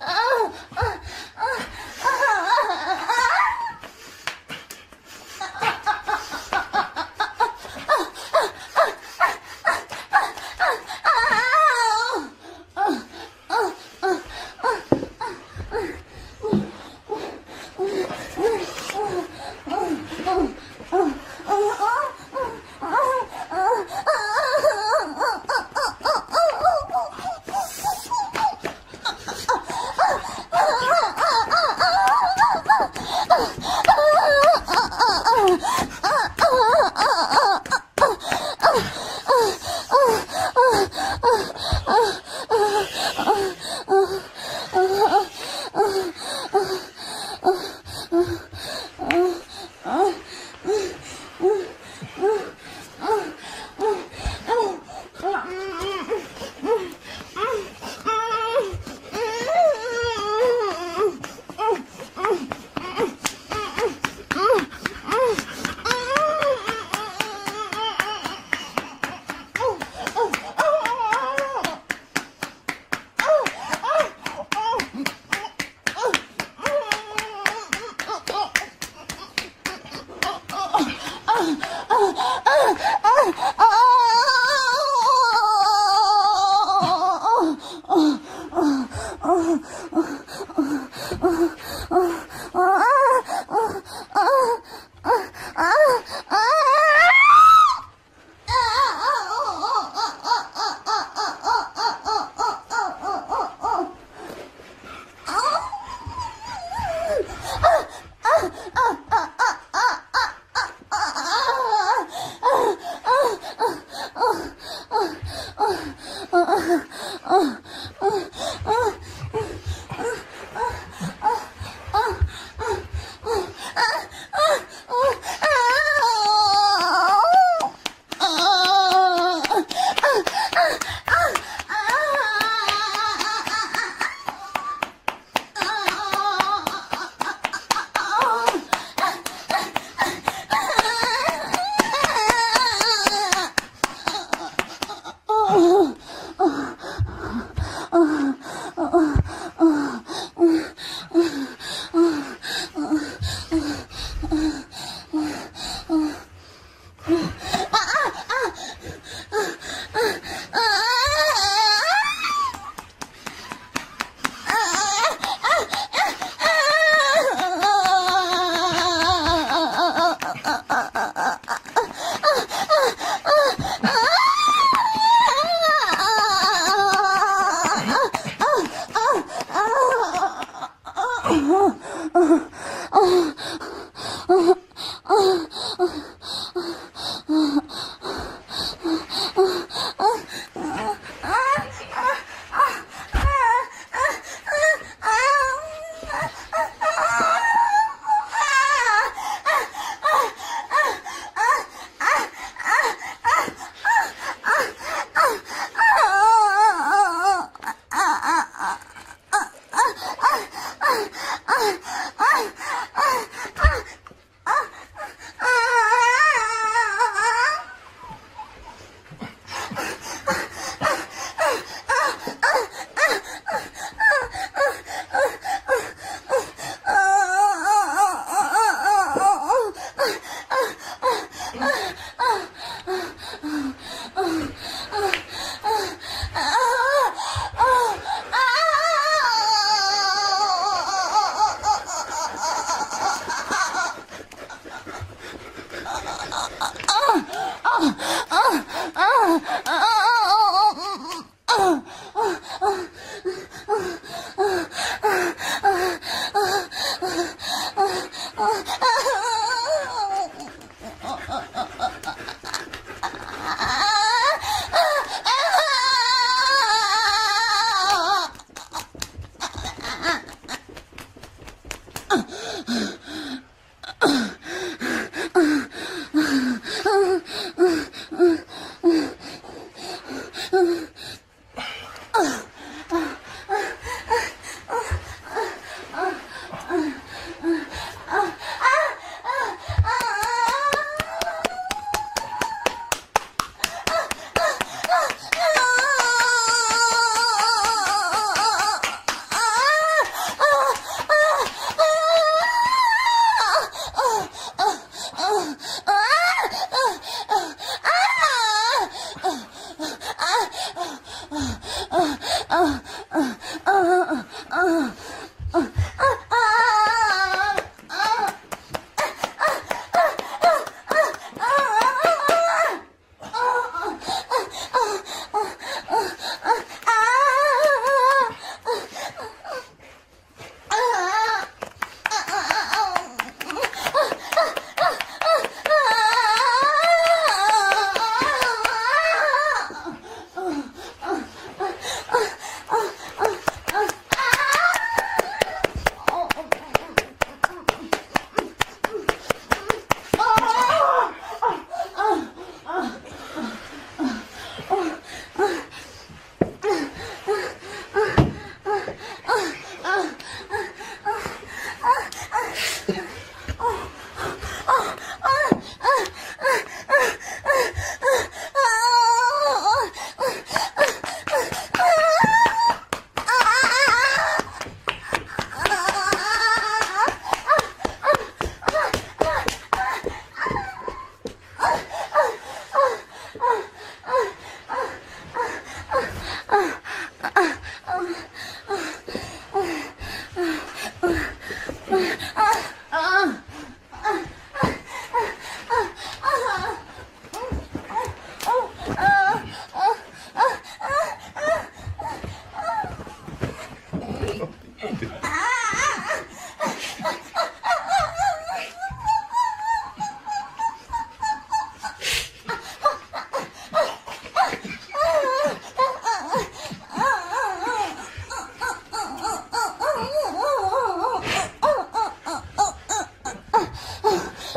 Oh, oh. 어, 어, 어, 어, 어, 어, 어. uh,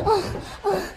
啊啊。